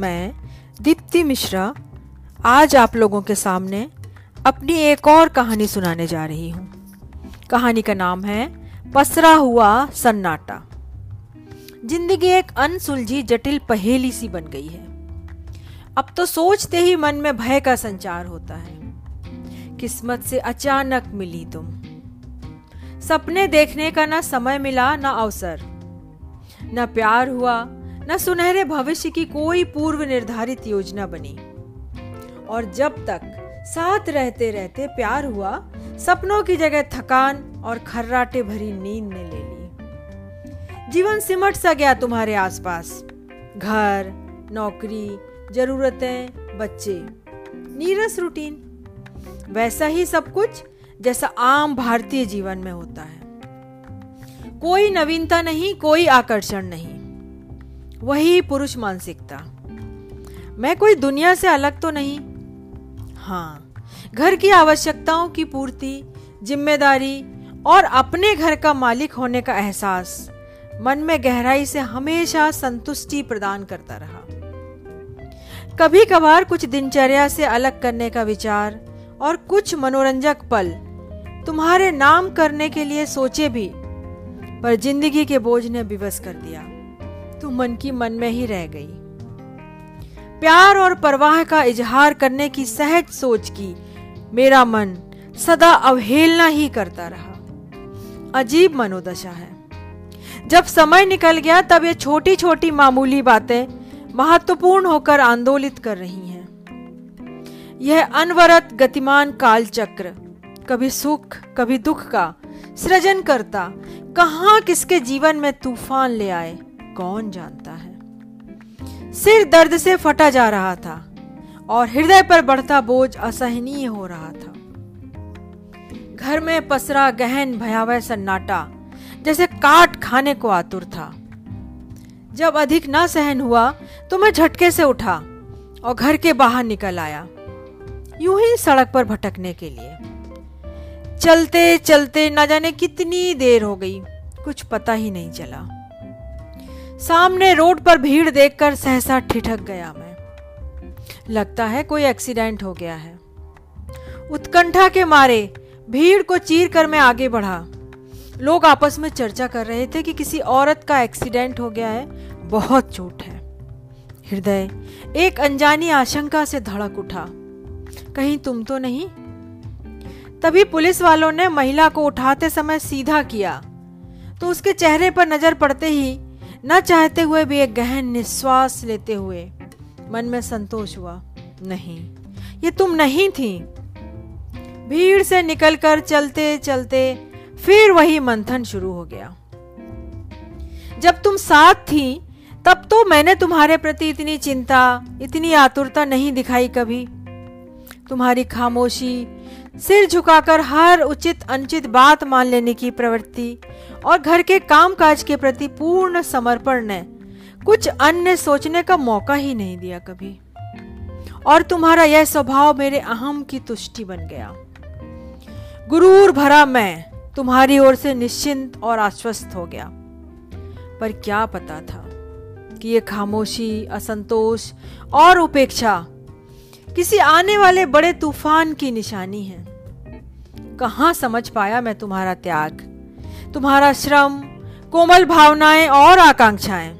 मैं, दीप्ति मिश्रा, आज आप लोगों के सामने अपनी एक और कहानी सुनाने जा रही हूँ। कहानी का नाम है, पसरा हुआ सन्नाटा। ज़िंदगी एक अनसुलझी, जटिल पहेली सी बन गई है। अब तो सोचते ही मन में भय का संचार होता है। किस्मत से अचानक मिली तुम। सपने देखने का ना समय मिला, ना अवसर। न प्यार हुआ न सुनहरे भविष्य की कोई पूर्व निर्धारित योजना बनी। और जब तक साथ रहते रहते प्यार हुआ, सपनों की जगह थकान और खर्राटे भरी नींद ने ले ली। जीवन सिमट सा गया तुम्हारे आसपास। घर, नौकरी, जरूरतें, बच्चे, नीरस रूटीन। वैसा ही सब कुछ जैसा आम भारतीय जीवन में होता है। कोई नवीनता नहीं, कोई आकर्षण नहीं। वही पुरुष मानसिकता। मैं कोई दुनिया से अलग तो नहीं। हाँ घर की आवश्यकताओं की पूर्ति, ज़िम्मेदारी और अपने घर का मालिक होने का एहसास मन में गहराई से हमेशा संतुष्टि प्रदान करता रहा। कभी कभार कुछ दिनचर्या से अलग करने का विचार और कुछ मनोरंजक पल तुम्हारे नाम करने के लिए सोचे भी, पर ज़िंदगी के बोझ ने विवश कर दिया। मन की मन में ही रह गई। प्यार और परवाह का इजहार करने की सहज सोच की मेरा मन सदा अवहेलना ही करता रहा। अजीब मनोदशा है। जब समय निकल गया, तब ये छोटी छोटी मामूली बातें महत्वपूर्ण होकर आंदोलित कर रही हैं। यह अनवरत गतिमान काल चक्र कभी सुख, कभी दुख का सृजन करता कहा किसके जीवन में तूफ़ान ले आए कौन जानता है? सिर दर्द से फटा जा रहा था और हृदय पर बढ़ता बोझ असहनीय हो रहा था। घर में पसरा गहन भयावह सन्नाटा जैसे काट खाने को आतुर था। जब अधिक ना सहन हुआ तो मैं झटके से उठा और घर के बाहर निकल आया, यूँ ही सड़क पर भटकने के लिए। चलते चलते न जाने कितनी देर हो गई, कुछ पता ही नहीं चला। सामने रोड पर भीड़ देखकर सहसा ठिठक गया मैं। लगता है कोई एक्सीडेंट हो गया है। उत्कंठा के मारे भीड़ को चीर कर मैं आगे बढ़ा। लोग आपस में चर्चा कर रहे थे कि किसी औरत का एक्सीडेंट हो गया है। बहुत चोट है। हृदय, एक अनजानी आशंका से धड़क उठा। कहीं तुम तो नहीं? तभी पुलिस वालों ने महिला को उठाते समय सीधा किया। तो उसके चेहरे पर नज़र पड़ते ही न चाहते हुए भी एक गहन निश्वास लेते हुए मन में संतोष हुआ, नहीं, ये तुम नहीं थी। भीड़ से निकलकर चलते चलते फिर वही मंथन शुरू हो गया। जब तुम साथ थी, तब तो मैंने तुम्हारे प्रति इतनी चिंता, इतनी आतुरता नहीं दिखाई कभी। तुम्हारी खामोशी सिर झुकाकर हर उचित, अनुचित बात मान लेने की प्रवृत्ति और घर के कामकाज के प्रति पूर्ण समर्पण ने कुछ अन्य सोचने का मौका ही नहीं दिया कभी। और तुम्हारा यह स्वभाव मेरे अहम की तुष्टि बन गया। गुरूर भरा मैं तुम्हारी ओर से निश्चिंत और आश्वस्त हो गया। पर क्या पता था कि यह खामोशी, असंतोष और उपेक्षा किसी आने वाले बड़े तूफ़ान की निशानी है। कहाँ समझ पाया मैं तुम्हारा त्याग? तुम्हारा श्रम, कोमल भावनाएँ और आकांक्षाएँ।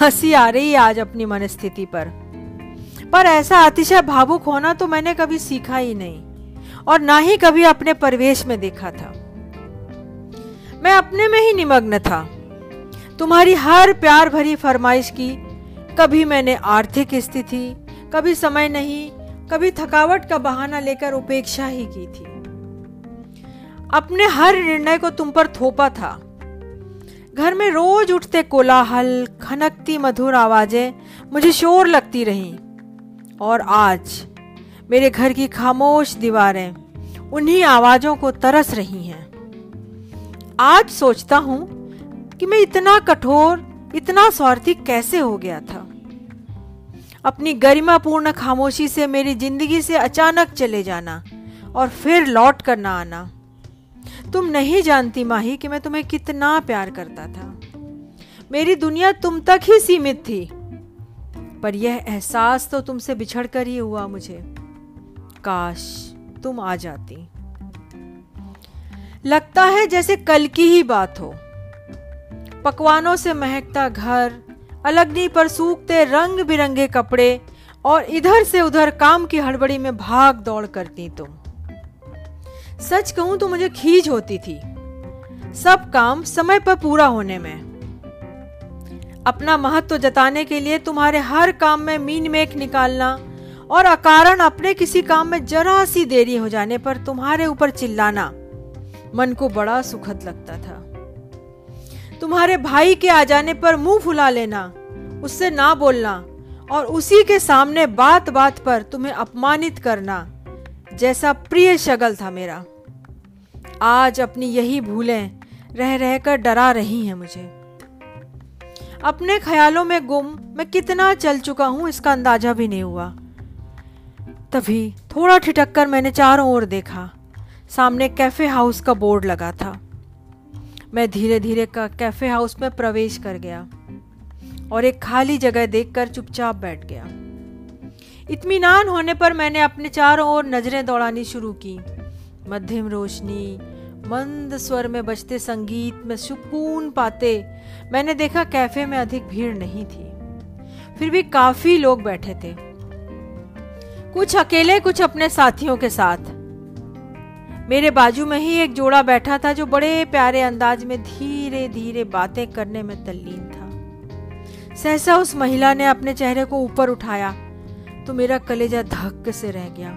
हँसी आ रही आज अपनी मनस्थिति पर। पर ऐसा अतिशय भावुक होना तो मैंने कभी सीखा ही नहीं, और ना ही कभी अपने परिवेश में देखा था। मैं अपने में ही निमग्न था। तुम्हारी हर प्यार भरी फरमाइश की कभी मैंने आर्थिक स्थिति, कभी समय नहीं कभी थकावट का बहाना लेकर उपेक्षा ही की थी। अपने हर निर्णय को तुम पर थोपा था। घर में रोज उठते कोलाहल, खनकती मधुर आवाज़ें मुझे शोर लगती रहीं। और आज मेरे घर की खामोश दीवारें उन्हीं आवाजों को तरस रही हैं। आज सोचता हूँ कि मैं इतना कठोर, इतना स्वार्थी कैसे हो गया था? अपनी गरिमापूर्ण खामोशी से मेरी ज़िंदगी से अचानक चले जाना और फिर लौट कर ना आना। तुम नहीं जानती माही कि मैं तुम्हें कितना प्यार करता था। मेरी दुनिया तुम तक ही सीमित थी, पर यह एहसास तो तुमसे बिछड़ कर ही हुआ मुझे। काश तुम आ जाती। लगता है जैसे कल की ही बात हो। पकवानों से महकता घर अलगनी पर सूखते रंग बिरंगे कपड़े और इधर से उधर काम की हड़बड़ी में भाग दौड़ करती तुम। सच कहूँ तो मुझे खींच होती थी। सब काम समय पर पूरा होने में। अपना महत्व जताने के लिए तुम्हारे हर काम में मीन मेक निकालना और अकारण अपने किसी काम में जरा सी देरी हो जाने पर तुम्हारे ऊपर चिल्लाना मन को बड़ा सुखद लगता था। तुम्हारे भाई के आ जाने पर मुँह फुला लेना, उससे ना बोलना, और उसी के सामने बात बात पर तुम्हें अपमानित करना, जैसा प्रिय शगल था मेरा। आज अपनी यही भूलें रह रहकर डरा रही हैं मुझे। अपने ख्यालों में गुम मैं कितना चल चुका हूँ इसका अंदाज़ा भी नहीं हुआ। तभी थोड़ा ठिठक कर मैंने चारों ओर देखा, सामने कैफ़े हाउस का बोर्ड लगा था। मैं धीरे धीरे कैफ़े हाउस में प्रवेश कर गया और एक खाली जगह देखकर चुपचाप बैठ गया। इत्मीनान होने पर मैंने अपने चारों ओर नज़रें दौड़ानी शुरू की। मध्यम रोशनी, मंद स्वर में बजते संगीत में सुकून पाते मैंने देखा कैफ़े में अधिक भीड़ नहीं थी। फिर भी काफ़ी लोग बैठे थे। कुछ अकेले, कुछ अपने साथियों के साथ। मेरे बाजू में ही एक जोड़ा बैठा था जो बड़े प्यारे अंदाज में धीरे धीरे बातें करने में तल्लीन था। सहसा उस महिला ने अपने चेहरे को ऊपर उठाया तो मेरा कलेजा धक्क से रह गया।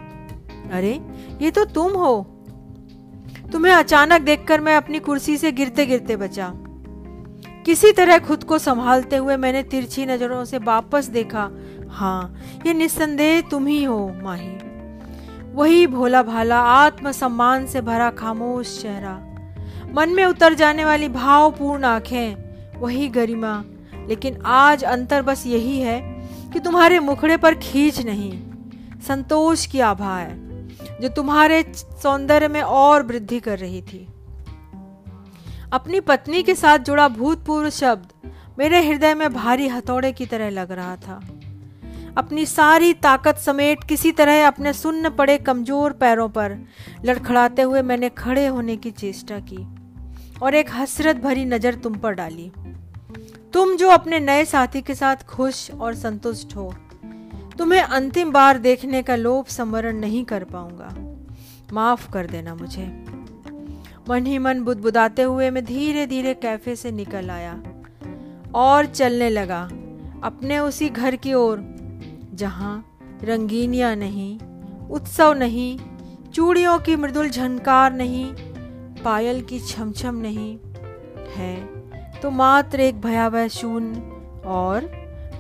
अरे, ये तो तुम हो। तुम्हें अचानक देखकर मैं अपनी कुर्सी से गिरते गिरते बचा। किसी तरह खुद को संभालते हुए मैंने तिरछी नज़रों से वापस देखा हाँ ये निस्संदेह तुम ही हो, माही। वही भोला भाला आत्मसम्मान से भरा खामोश चेहरा। मन में उतर जाने वाली भावपूर्ण आँखें, वही गरिमा। लेकिन आज अंतर बस यही है कि तुम्हारे मुखड़े पर खींच नहीं, संतोष की आभा है, जो तुम्हारे सौंदर्य में और वृद्धि कर रही थी। अपनी पत्नी के साथ जुड़ा भूतपूर्व शब्द मेरे हृदय में भारी हथौड़े की तरह लग रहा था। अपनी सारी ताकत समेट किसी तरह अपने सुन्न पड़े कमज़ोर पैरों पर लड़खड़ाते हुए मैंने खड़े होने की चेष्टा की और एक हसरत भरी नज़र तुम पर डाली। तुम जो अपने नए साथी के साथ खुश और संतुष्ट हो, तुम्हें अंतिम बार देखने का लोभ समरण नहीं कर पाऊँगा। माफ़ कर देना मुझे। मन ही मन बुदबुदाते हुए मैं धीरे धीरे कैफ़े से निकल आया और चलने लगा अपने उसी घर की ओर जहाँ रंगीनियाँ नहीं, उत्सव नहीं, चूड़ियों की मृदुल झनकार नहीं, पायल की छमछम नहीं है तो मात्र एक भयावह शून्य और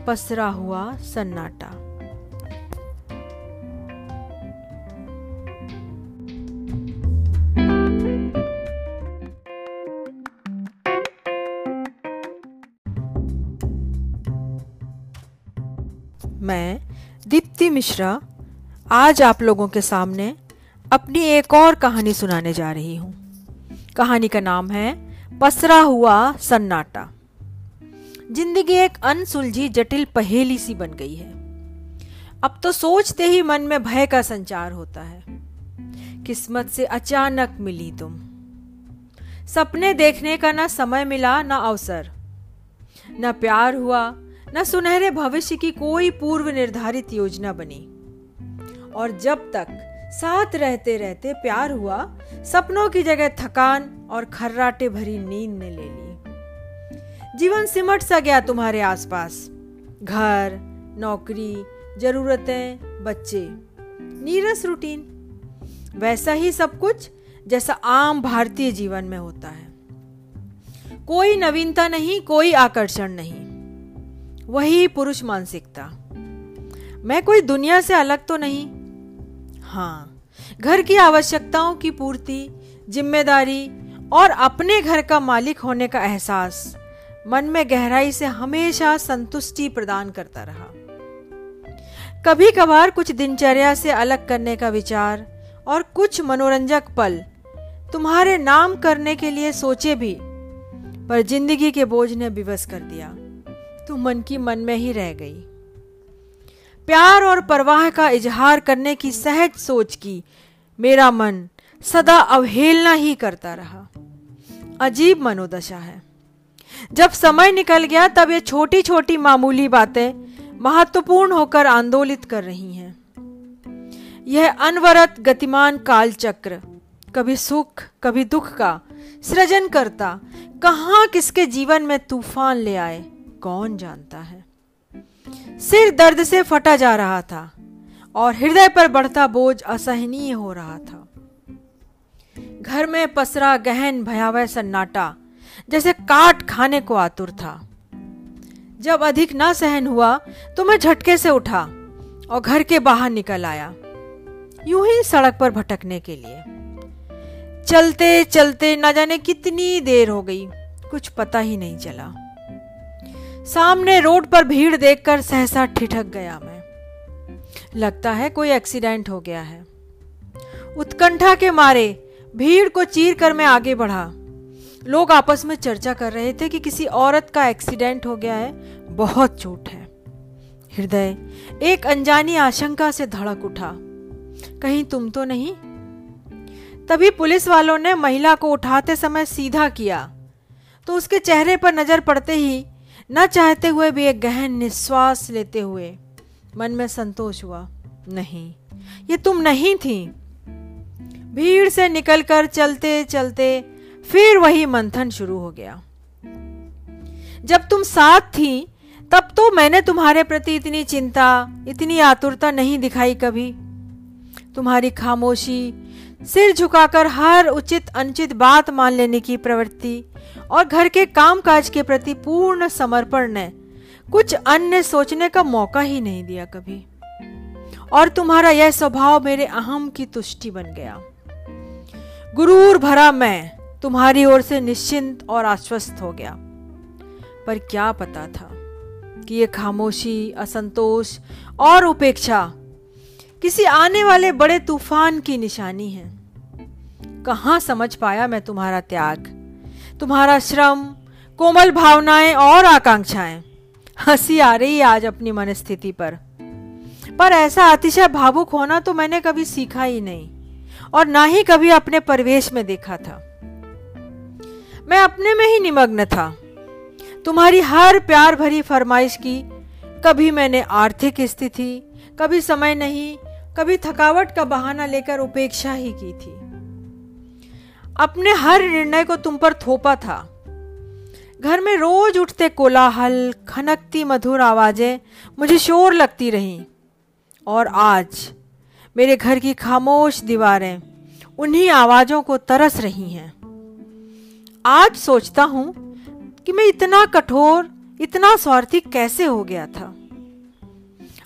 पसरा हुआ सन्नाटा। मैं दीप्ति मिश्रा, आज आप लोगों के सामने अपनी एक और कहानी सुनाने जा रही हूँ। कहानी का नाम है, पसरा हुआ सन्नाटा। ज़िंदगी एक अनसुलझी, जटिल, पहेली सी बन गई है। अब तो सोचते ही मन में भय का संचार होता है। किस्मत से अचानक मिली तुम। सपने देखने का ना समय मिला, ना अवसर। न प्यार हुआ न सुनहरे भविष्य की कोई पूर्व निर्धारित योजना बनी। और जब तक साथ रहते रहते प्यार हुआ, सपनों की जगह थकान और खर्राटे भरी नींद ने ले ली। जीवन सिमट सा गया तुम्हारे आसपास। घर, नौकरी, जरूरतें, बच्चे, नीरस रूटीन। वैसा ही सब कुछ जैसा आम भारतीय जीवन में होता है। कोई नवीनता नहीं, कोई आकर्षण नहीं। वही पुरुष मानसिकता। मैं कोई दुनिया से अलग तो नहीं। हाँ घर की आवश्यकताओं की पूर्ति, ज़िम्मेदारी और अपने घर का मालिक होने का एहसास मन में गहराई से हमेशा संतुष्टि प्रदान करता रहा। कभी कभार कुछ दिनचर्या से अलग करने का विचार और कुछ मनोरंजक पल तुम्हारे नाम करने के लिए सोचे भी, पर ज़िंदगी के बोझ ने विवश कर दिया। तुम मन की मन में ही रह गई। प्यार और परवाह का इजहार करने की सहज सोच की मेरा मन सदा अवहेलना ही करता रहा। अजीब मनोदशा है। जब समय निकल गया, तब ये छोटी छोटी मामूली बातें महत्वपूर्ण होकर आंदोलित कर रही हैं। यह अनवरत गतिमान काल चक्र कभी सुख, कभी दुख का सृजन करता कहाँ किसके जीवन में तूफ़ान ले आए कौन जानता है? सिर दर्द से फटा जा रहा था और हृदय पर बढ़ता बोझ असहनीय हो रहा था। घर में पसरा गहन भयावह सन्नाटा जैसे काट खाने को आतुर था। जब अधिक ना सहन हुआ तो मैं झटके से उठा और घर के बाहर निकल आया, यूँ ही सड़क पर भटकने के लिए। चलते चलते न जाने कितनी देर हो गई, कुछ पता ही नहीं चला। सामने रोड पर भीड़ देखकर सहसा ठिठक गया मैं। लगता है कोई एक्सीडेंट हो गया है। उत्कंठा के मारे भीड़ को चीर कर मैं आगे बढ़ा। लोग आपस में चर्चा कर रहे थे कि किसी औरत का एक्सीडेंट हो गया है, बहुत चोट है। हृदय, एक अनजानी आशंका से धड़क उठा। कहीं तुम तो नहीं? तभी पुलिस वालों ने महिला को उठाते समय सीधा किया। तो उसके चेहरे पर नज़र पड़ते ही न चाहते हुए भी एक गहन निश्वास लेते हुए मन में संतोष हुआ, नहीं, ये तुम नहीं थी। भीड़ से निकलकर चलते चलते फिर वही मंथन शुरू हो गया। जब तुम साथ थी, तब तो मैंने तुम्हारे प्रति इतनी चिंता, इतनी आतुरता नहीं दिखाई कभी। तुम्हारी खामोशी सिर झुकाकर हर उचित, अनुचित बात मान लेने की प्रवृत्ति और घर के कामकाज के प्रति पूर्ण समर्पण ने कुछ अन्य सोचने का मौका ही नहीं दिया कभी। और तुम्हारा यह स्वभाव मेरे अहम की तुष्टि बन गया। गुरूर भरा मैं तुम्हारी ओर से निश्चिंत और आश्वस्त हो गया। पर क्या पता था कि ये खामोशी, असंतोष और उपेक्षा किसी आने वाले बड़े तूफ़ान की निशानी है। कहा समझ पाया मैं तुम्हारा त्याग? तुम्हारा श्रम, कोमल भावनाएँ और आकांक्षाएँ। हँसी आ रही है आज अपनी मनस्थिति पर। पर ऐसा अतिशय भावुक होना तो मैंने कभी सीखा ही नहीं, और ना ही कभी अपने परिवेश में देखा था। मैं अपने में ही निमग्न था। तुम्हारी हर प्यार भरी फरमाइश की, कभी मैंने आर्थिक स्थिति, कभी समय नहीं, कभी थकावट का बहाना लेकर उपेक्षा ही की थी। अपने हर निर्णय को तुम पर थोपा था। घर में रोज उठते कोलाहल, खनकती मधुर आवाज़ें मुझे शोर लगती रहीं। और आज मेरे घर की खामोश दीवारें उन्हीं आवाजों को तरस रही हैं। आज सोचता हूँ कि मैं इतना कठोर, इतना स्वार्थी कैसे हो गया था।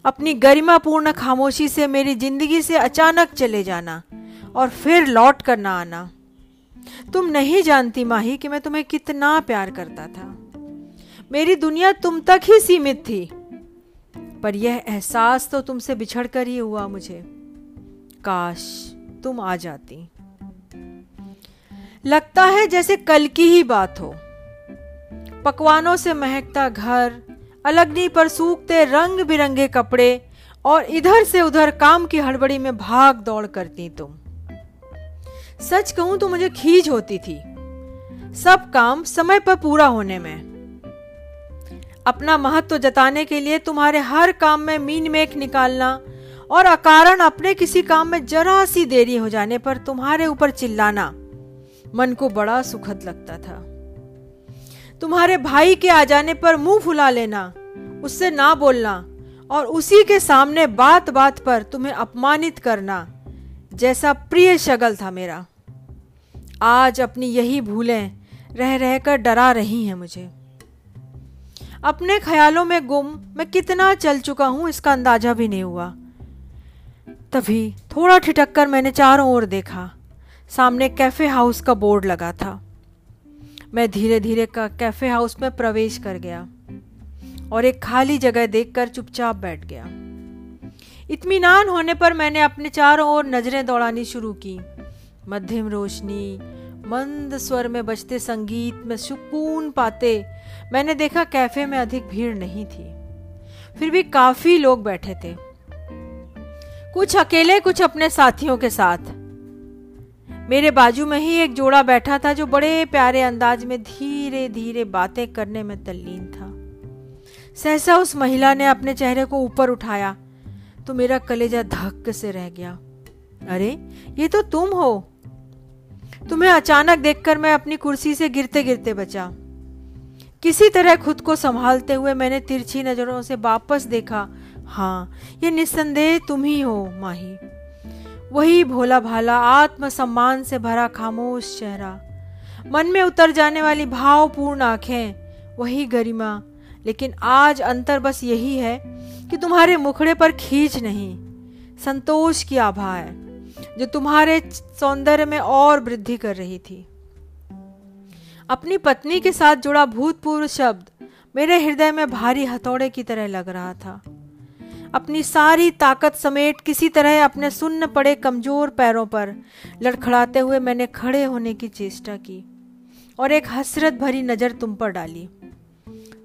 अपनी गरिमापूर्ण खामोशी से मेरी ज़िंदगी से अचानक चले जाना और फिर लौट कर ना आना। तुम नहीं जानती माही कि मैं तुम्हें कितना प्यार करता था। मेरी दुनिया तुम तक ही सीमित थी, पर यह एहसास तो तुमसे बिछड़ कर ही हुआ मुझे। काश तुम आ जाती। लगता है जैसे कल की ही बात हो। पकवानों से महकता घर, अलगनी पर सूखते रंग बिरंगे कपड़े, और इधर से उधर काम की हड़बड़ी में भाग दौड़ करती तुम। सच कहूँ तो मुझे खींच होती थी। सब काम समय पर पूरा होने में। अपना महत्व जताने के लिए तुम्हारे हर काम में मीन मेक निकालना और अकारण अपने किसी काम में जरा सी देरी हो जाने पर तुम्हारे ऊपर चिल्लाना मन को बड़ा सुखद लगता था। तुम्हारे भाई के आ जाने पर मुँह फुला लेना, उससे ना बोलना और उसी के सामने बात बात पर तुम्हें अपमानित करना जैसा प्रिय शगल था मेरा। आज अपनी यही भूलें रह रहकर डरा रही हैं मुझे। अपने ख्यालों में गुम मैं कितना चल चुका हूँ इसका अंदाज़ा भी नहीं हुआ। तभी थोड़ा ठिठक कर मैंने चारों ओर देखा। सामने कैफ़े हाउस का बोर्ड लगा था। मैं धीरे धीरे का, कैफ़े हाउस में प्रवेश कर गया और एक खाली जगह देखकर चुपचाप बैठ गया। इत्मीनान होने पर मैंने अपने चारों ओर नज़रें दौड़ानी शुरू की। मध्यम रोशनी, मंद स्वर में बजते संगीत में सुकून पाते, मैंने देखा कैफ़े में अधिक भीड़ नहीं थी। फिर भी काफ़ी लोग बैठे थे। कुछ अकेले, कुछ अपने साथियों के साथ। मेरे बाजू में ही एक जोड़ा बैठा था जो बड़े प्यारे अंदाज में धीरे धीरे बातें करने में तल्लीन था। सहसा उस महिला ने अपने चेहरे को ऊपर उठाया। तो मेरा कलेजा धक्क से रह गया। अरे, ये तो तुम हो। तुम्हें अचानक देखकर मैं अपनी कुर्सी से गिरते गिरते बचा। किसी तरह खुद को संभालते हुए मैंने तिरछी नज़रों से वापस देखा हाँ ये निस्संदेह तुम ही हो, माही। वही भोला भाला आत्म सम्मान से भरा खामोश चेहरा। मन में उतर जाने वाली भावपूर्ण आँखें, वही गरिमा। लेकिन आज अंतर बस यही है कि तुम्हारे मुखड़े पर खींच नहीं, संतोष की आभा है, जो तुम्हारे सौंदर्य में और वृद्धि कर रही थी। अपनी पत्नी के साथ जुड़ा भूतपूर्व शब्द मेरे हृदय में भारी हथौड़े की तरह लग रहा था। अपनी सारी ताकत समेट किसी तरह अपने सुन्न पड़े कमज़ोर पैरों पर लड़खड़ाते हुए मैंने खड़े होने की चेष्टा की और एक हसरत भरी नज़र तुम पर डाली।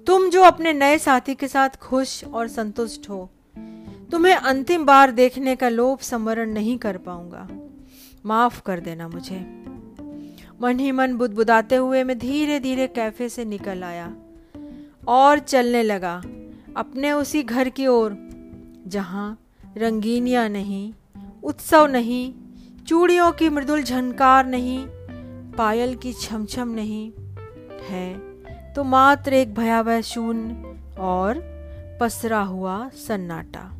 तुम जो अपने नए साथी के साथ खुश और संतुष्ट हो, तुम्हें अंतिम बार देखने का लोभ समरण नहीं कर पाऊँगा। माफ़ कर देना मुझे। मन ही मन बुदबुदाते हुए मैं धीरे धीरे कैफ़े से निकल आया और चलने लगा अपने उसी घर की ओर, जहाँ रंगीनियाँ नहीं, उत्सव नहीं, चूड़ियों की मृदुल झनकार नहीं, पायल की छमछम नहीं है। तो मात्र एक भयावह शून्य और पसरा हुआ सन्नाटा।